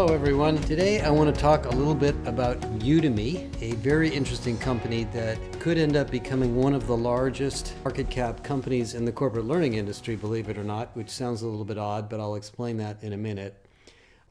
Hello, everyone. Today I want to talk a little bit about Udemy, a very interesting company that could end up becoming one of the largest market cap companies in the corporate learning industry, believe it or not, which sounds a little bit odd, but I'll explain that in a minute.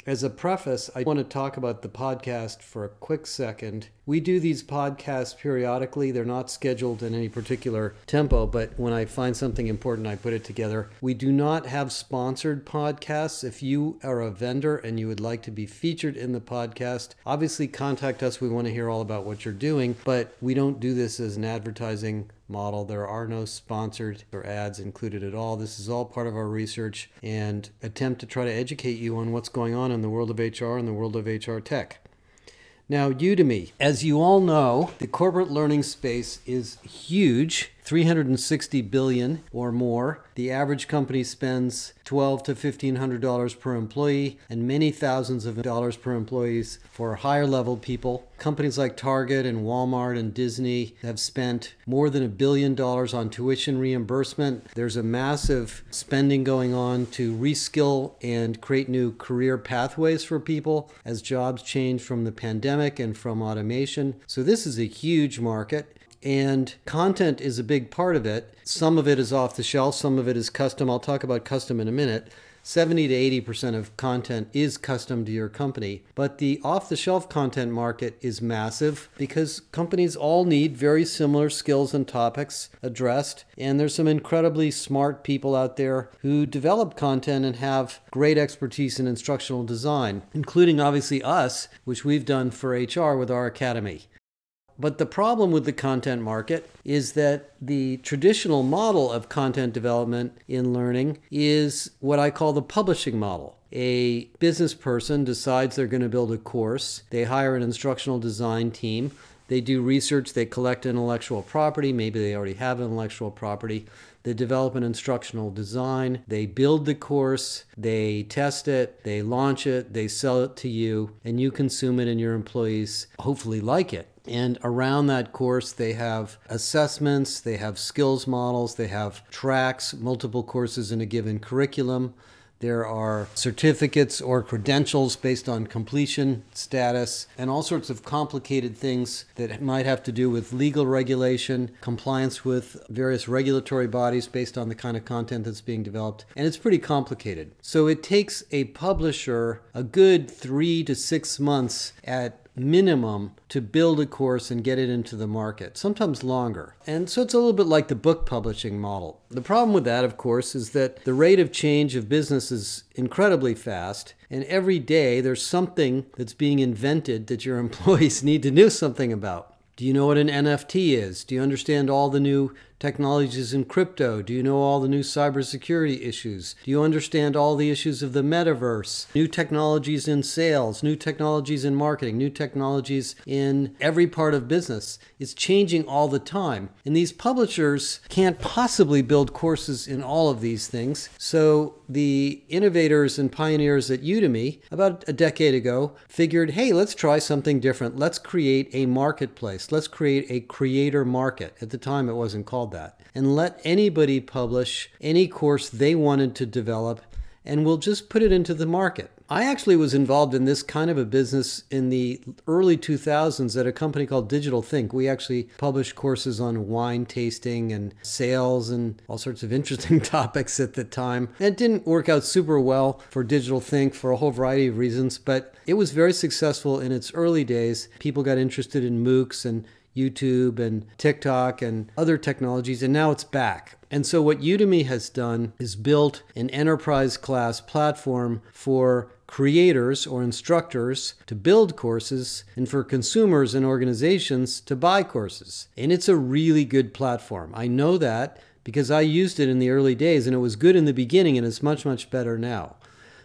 As a preface, I want to talk about the podcast for a quick second. We do these podcasts periodically. They're not scheduled in any particular tempo, but when I find something important, I put it together. We do not have sponsored podcasts. If you are a vendor and you would like to be featured in the podcast, obviously contact us. We want to hear all about what you're doing, but we don't do this as an advertising model. There are no sponsored or ads included at all. This is all part of our research and attempt to try to educate you on what's going on in the world of HR and the world of HR tech. Now, Udemy, as you all know, the corporate learning space is huge 360 billion or more. The average company spends 12 to 1500 dollars per employee and many thousands of dollars per employees for higher level people. Companies like Target and Walmart and Disney have spent more than a billion dollars on tuition reimbursement. There's a massive spending going on to reskill and create new career pathways for people as jobs change from the pandemic and from automation. So this is a huge market and content is a big part of it. Some of it is off the shelf, some of it is custom. I'll talk about custom in a minute. 70 to 80% of content is custom to your company, but the off the shelf content market is massive because companies all need very similar skills and topics addressed. And there's some incredibly smart people out there who develop content and have great expertise in instructional design, including obviously us, which we've done for HR with our academy. But the problem with the content market is that the traditional model of content development in learning is what I call the publishing model. A business person decides they're going to build a course, they hire an instructional design team, they do research, they collect intellectual property, maybe they already have intellectual property. They develop an instructional design, they build the course, they test it, they launch it, they sell it to you, and you consume it, and your employees hopefully like it. And around that course, they have assessments, they have skills models, they have tracks, multiple courses in a given curriculum. There are certificates or credentials based on completion status, and all sorts of complicated things that might have to do with legal regulation, compliance with various regulatory bodies based on the kind of content that's being developed. And it's pretty complicated. So it takes a publisher a good three to six months at minimum to build a course and get it into the market, sometimes longer. And so it's a little bit like the book publishing model. The problem with that, of course, is that the rate of change of business is incredibly fast, and every day there's something that's being invented that your employees need to know something about. Do you know what an NFT is? Do you understand all the new technologies in crypto? Do you know all the new cybersecurity issues? Do you understand all the issues of the metaverse? New technologies in sales, new technologies in marketing, new technologies in every part of business. It's changing all the time. And these publishers can't possibly build courses in all of these things. So the innovators and pioneers at Udemy, about a decade ago, figured hey, let's try something different. Let's create a marketplace. Let's create a creator market. At the time, it wasn't called that and let anybody publish any course they wanted to develop and we'll just put it into the market. I actually was involved in this kind of a business in the early 2000s at a company called Digital Think. We actually published courses on wine tasting and sales and all sorts of interesting topics at the time. It didn't work out super well for Digital Think for a whole variety of reasons, but it was very successful in its early days. People got interested in MOOCs and YouTube and TikTok and other technologies, and now it's back. And so, what Udemy has done is built an enterprise class platform for creators or instructors to build courses and for consumers and organizations to buy courses. And it's a really good platform. I know that because I used it in the early days and it was good in the beginning and it's much, much better now.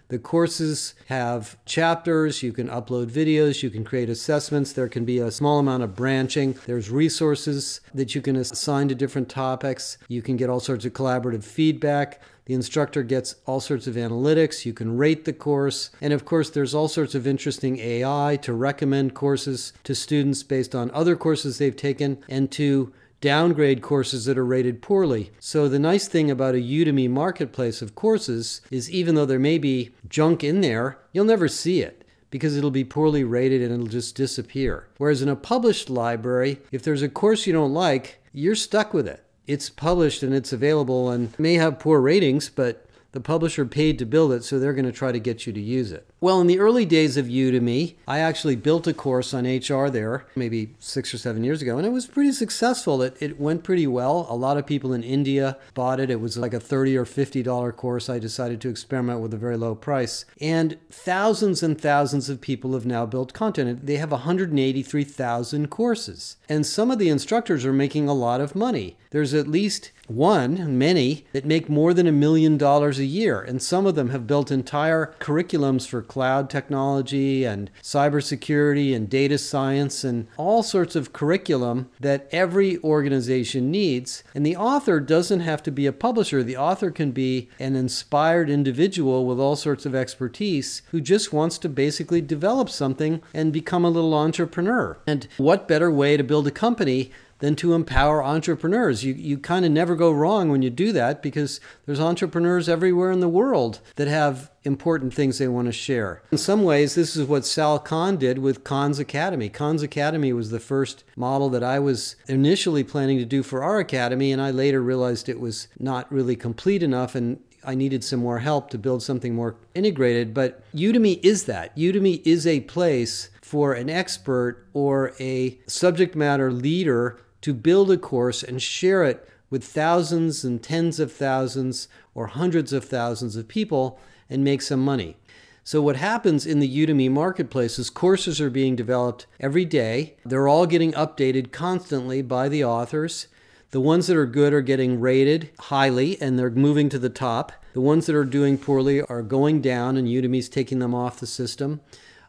The courses have chapters, you can upload videos, you can create assessments, there can be a small amount of branching. There's resources that you can assign to different topics. You can get all sorts of collaborative feedback. The instructor gets all sorts of analytics. You can rate the course. And of course, there's all sorts of interesting AI to recommend courses to students based on other courses they've taken and to downgrade courses that are rated poorly. So, the nice thing about a Udemy marketplace of courses is even though there may be junk in there, you'll never see it because it'll be poorly rated and it'll just disappear. Whereas in a published library, if there's a course you don't like, you're stuck with it. It's published and it's available and may have poor ratings, but the publisher paid to build it, so they're going to try to get you to use it. Well, in the early days of Udemy, I actually built a course on HR there, maybe six or seven years ago, and it was pretty successful. It, it went pretty well. A lot of people in India bought it. It was like a 30 or $50 course. I decided to experiment with a very low price. And thousands and thousands of people have now built content. They have 183,000 courses. And some of the instructors are making a lot of money. There's at least one, many, that make more than a million dollars a year. And some of them have built entire curriculums for cloud technology and cybersecurity and data science and all sorts of curriculum that every organization needs. And the author doesn't have to be a publisher, the author can be an inspired individual with all sorts of expertise who just wants to basically develop something and become a little entrepreneur. And what better way to build a company than to empower entrepreneurs. You, you kind of never go wrong when you do that because there's entrepreneurs everywhere in the world that have important things they want to share. In some ways, this is what Sal Khan did with Khan's Academy. Khan's Academy was the first model that I was initially planning to do for our academy, and I later realized it was not really complete enough and I needed some more help to build something more integrated. But Udemy is that. Udemy is a place for an expert or a subject matter leader to build a course and share it with thousands and tens of thousands or hundreds of thousands of people and make some money. So, what happens in the Udemy marketplace is courses are being developed every day. They're all getting updated constantly by the authors. The ones that are good are getting rated highly and they're moving to the top. The ones that are doing poorly are going down, and Udemy's taking them off the system.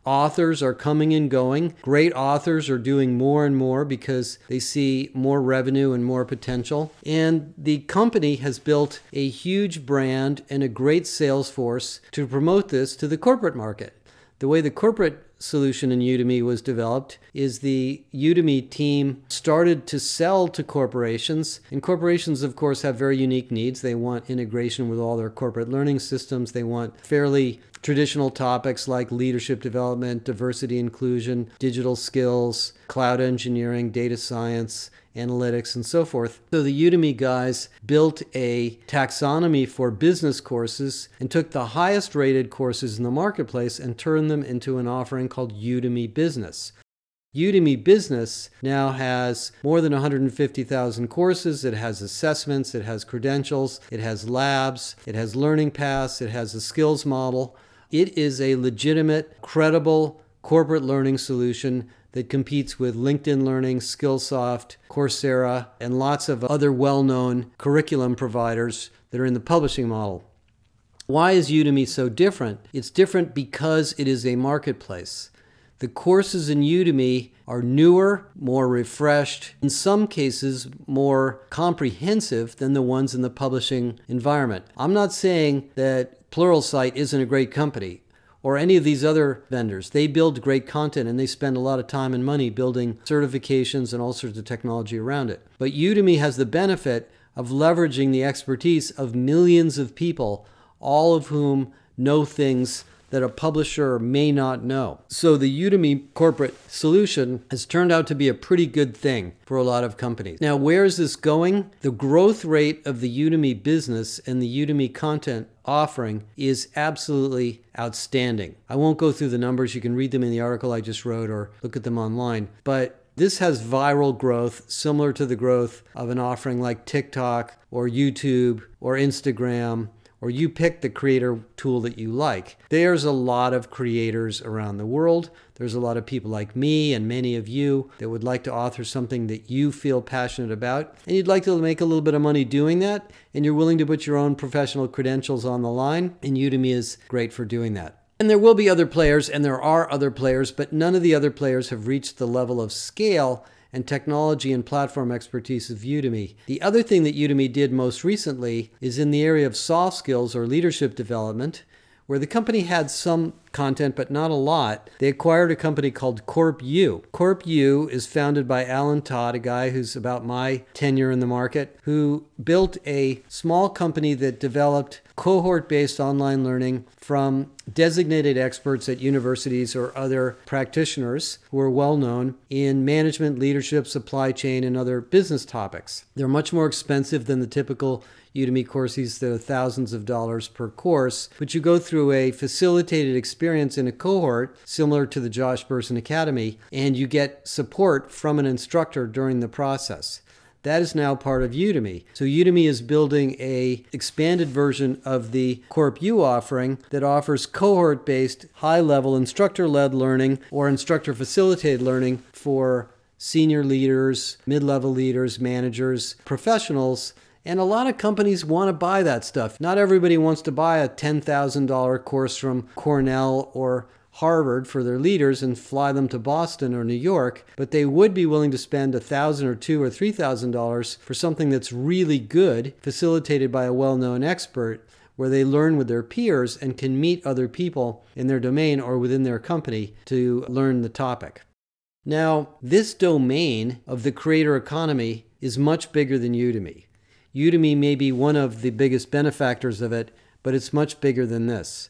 Authors are coming and going. Great authors are doing more and more because they see more revenue and more potential. And the company has built a huge brand and a great sales force to promote this to the corporate market. The way the corporate solution in Udemy was developed is the Udemy team started to sell to corporations. And corporations, of course, have very unique needs. They want integration with all their corporate learning systems, they want fairly traditional topics like leadership development, diversity inclusion, digital skills, cloud engineering, data science, analytics, and so forth. So the Udemy guys built a taxonomy for business courses and took the highest rated courses in the marketplace and turned them into an offering called Udemy Business. Udemy Business now has more than 150,000 courses. It has assessments, it has credentials, it has labs, it has learning paths, it has a skills model. It is a legitimate, credible corporate learning solution that competes with LinkedIn Learning, Skillsoft, Coursera, and lots of other well known curriculum providers that are in the publishing model. Why is Udemy so different? It's different because it is a marketplace. The courses in Udemy are newer, more refreshed, in some cases more comprehensive than the ones in the publishing environment. I'm not saying that Pluralsight isn't a great company or any of these other vendors. They build great content and they spend a lot of time and money building certifications and all sorts of technology around it. But Udemy has the benefit of leveraging the expertise of millions of people, all of whom know things that a publisher may not know. So the Udemy corporate solution has turned out to be a pretty good thing for a lot of companies. Now, where is this going? The growth rate of the Udemy business and the Udemy content offering is absolutely outstanding. I won't go through the numbers, you can read them in the article I just wrote or look at them online, but this has viral growth similar to the growth of an offering like TikTok or YouTube or Instagram or you pick the creator tool that you like. There's a lot of creators around the world. There's a lot of people like me and many of you that would like to author something that you feel passionate about, and you'd like to make a little bit of money doing that, and you're willing to put your own professional credentials on the line, and Udemy is great for doing that. And there will be other players, and there are other players, but none of the other players have reached the level of scale and technology and platform expertise of Udemy. The other thing that Udemy did most recently is in the area of soft skills or leadership development, where the company had some content, but not a lot. They acquired a company called CorpU. CorpU is founded by Alan Todd, a guy who's about my tenure in the market, who built a small company that developed cohort based online learning from designated experts at universities or other practitioners who are well known in management, leadership, supply chain, and other business topics. They're much more expensive than the typical Udemy courses that are thousands of dollars per course, but you go through a facilitated experience in a cohort similar to the Josh Bersin Academy, and you get support from an instructor during the process. That is now part of Udemy. So Udemy is building a expanded version of the CorpU offering that offers cohort-based, high-level instructor-led learning or instructor facilitated learning for senior leaders, mid-level leaders, managers, professionals and a lot of companies want to buy that stuff. Not everybody wants to buy a $10,000 course from Cornell or Harvard for their leaders and fly them to Boston or New York, but they would be willing to spend a thousand or two or three thousand dollars for something that's really good, facilitated by a well-known expert, where they learn with their peers and can meet other people in their domain or within their company to learn the topic. Now, this domain of the creator economy is much bigger than Udemy. Udemy may be one of the biggest benefactors of it, but it's much bigger than this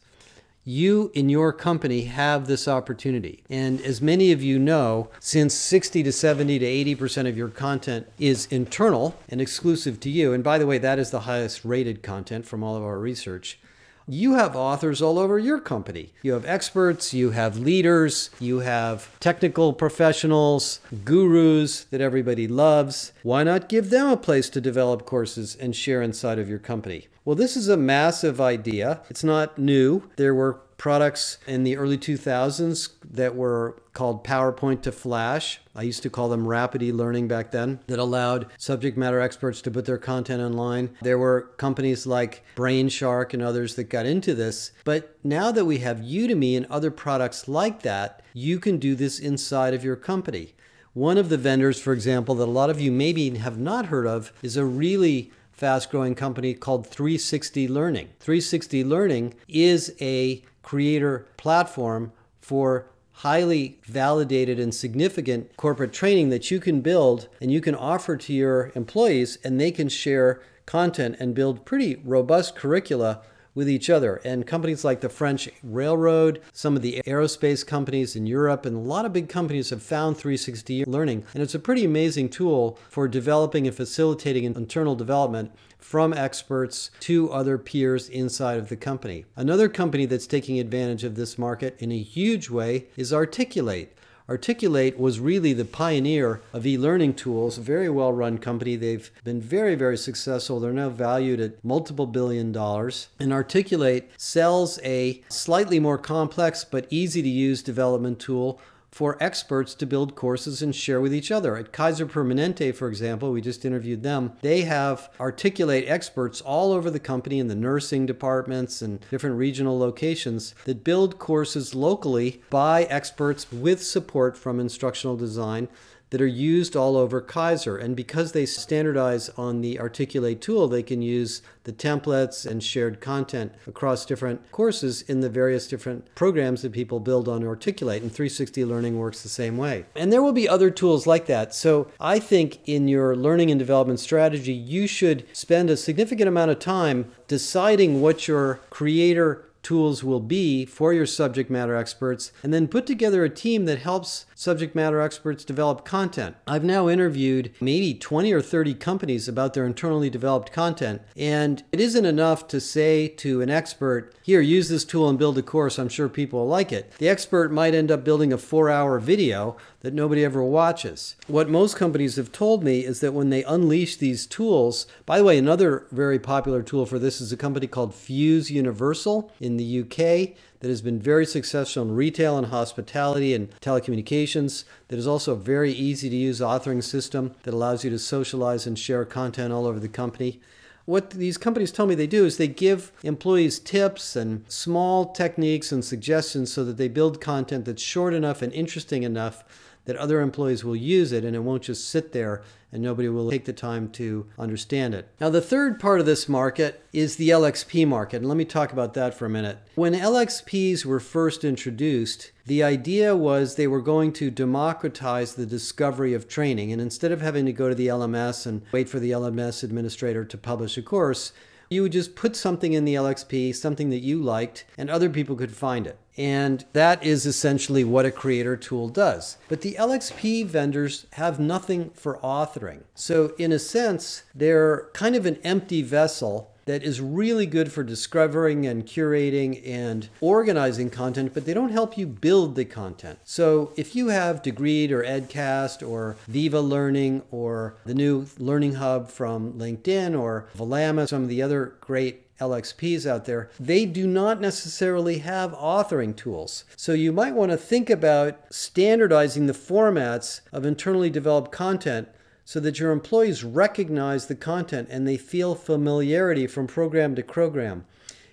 you in your company have this opportunity. And as many of you know, since 60 to 70 to 80% of your content is internal and exclusive to you, and by the way, that is the highest rated content from all of our research. You have authors all over your company. You have experts, you have leaders, you have technical professionals, gurus that everybody loves. Why not give them a place to develop courses and share inside of your company? Well, this is a massive idea. It's not new. There were products in the early 2000s that were called PowerPoint to Flash. I used to call them rapid e-learning back then that allowed subject matter experts to put their content online. There were companies like Brainshark and others that got into this. But now that we have Udemy and other products like that, you can do this inside of your company. One of the vendors, for example, that a lot of you maybe have not heard of is a really fast growing company called 360 Learning. 360 Learning is a creator platform for highly validated and significant corporate training that you can build and you can offer to your employees, and they can share content and build pretty robust curricula with each other. And companies like the French Railroad, some of the aerospace companies in Europe, and a lot of big companies have found 360 Learning. And it's a pretty amazing tool for developing and facilitating internal development from experts to other peers inside of the company. Another company that's taking advantage of this market in a huge way is Articulate. Articulate was really the pioneer of e learning tools, a very well run company. They've been very, very successful. They're now valued at multiple billion dollars. And Articulate sells a slightly more complex but easy to use development tool for experts to build courses and share with each other. At Kaiser Permanente, for example, we just interviewed them. They have articulate experts all over the company in the nursing departments and different regional locations that build courses locally by experts with support from instructional design that are used all over Kaiser. And because they standardize on the Articulate tool, they can use the templates and shared content across different courses in the various different programs that people build on Articulate. And 360 Learning works the same way. And there will be other tools like that. So I think in your learning and development strategy, you should spend a significant amount of time deciding what your creator tools will be for your subject matter experts, and then put together a team that helps subject matter experts develop content. I've now interviewed maybe 20 or 30 companies about their internally developed content, and it isn't enough to say to an expert, Here, use this tool and build a course. I'm sure people will like it. The expert might end up building a four hour video that nobody ever watches. What most companies have told me is that when they unleash these tools, by the way, another very popular tool for this is a company called Fuse Universal in the UK that has been very successful in retail and hospitality and telecommunications, that is also a very easy to use authoring system that allows you to socialize and share content all over the company what these companies tell me they do is they give employees tips and small techniques and suggestions so that they build content that's short enough and interesting enough that other employees will use it and it won't just sit there and nobody will take the time to understand it. Now, the third part of this market is the LXP market, and let me talk about that for a minute. When LXPs were first introduced, the idea was they were going to democratize the discovery of training, and instead of having to go to the LMS and wait for the LMS administrator to publish a course, you would just put something in the LXP, something that you liked, and other people could find it. And that is essentially what a creator tool does. But the LXP vendors have nothing for authoring. So, in a sense, they're kind of an empty vessel that is really good for discovering and curating and organizing content, but they don't help you build the content. So if you have Degreed or Edcast or Viva Learning or the new Learning Hub from LinkedIn or Valamis, some of the other great LXPs out there, they do not necessarily have authoring tools. So you might want to think about standardizing the formats of internally developed content so that your employees recognize the content and they feel familiarity from program to program.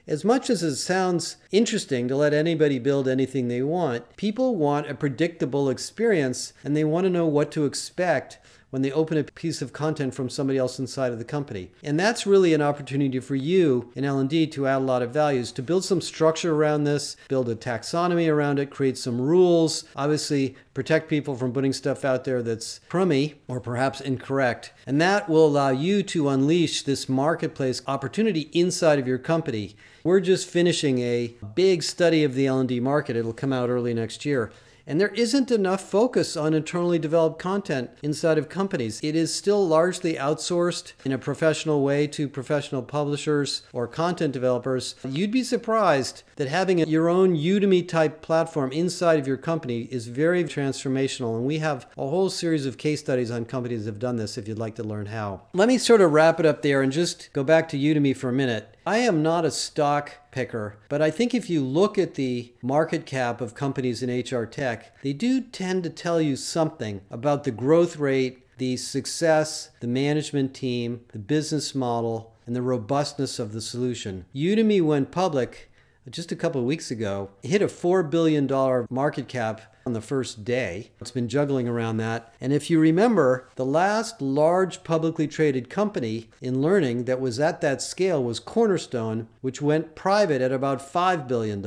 As much as it sounds interesting to let anybody build anything they want, people want a predictable experience and they want to know what to expect when they open a piece of content from somebody else inside of the company. And that's really an opportunity for you in L&D to add a lot of values, to build some structure around this, build a taxonomy around it, create some rules, obviously protect people from putting stuff out there that's crummy or perhaps incorrect. And that will allow you to unleash this marketplace opportunity inside of your company. We're just finishing a big study of the L&D market. It'll come out early next year. And there isn't enough focus on internally developed content inside of companies. It is still largely outsourced in a professional way to professional publishers or content developers. You'd be surprised that having your own Udemy type platform inside of your company is very transformational. And we have a whole series of case studies on companies that have done this if you'd like to learn how. Let me sort of wrap it up there and just go back to Udemy for a minute. I am not a stock picker, but I think if you look at the market cap of companies in HR tech, they do tend to tell you something about the growth rate, the success, the management team, the business model, and the robustness of the solution. Udemy went public just a couple of weeks ago, hit a $4 billion market cap on the first day. It's been juggling around that. And if you remember, the last large publicly traded company in learning that was at that scale was Cornerstone, which went private at about $5 billion.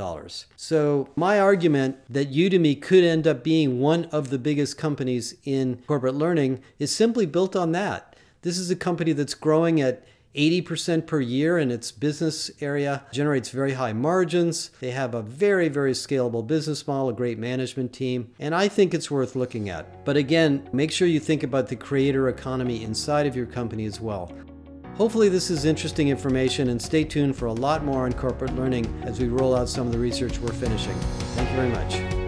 So, my argument that Udemy could end up being one of the biggest companies in corporate learning is simply built on that. This is a company that's growing at 80% per year in its business area, generates very high margins. They have a very, very scalable business model, a great management team, and I think it's worth looking at. But again, make sure you think about the creator economy inside of your company as well. Hopefully, this is interesting information, and stay tuned for a lot more on corporate learning as we roll out some of the research we're finishing. Thank you very much.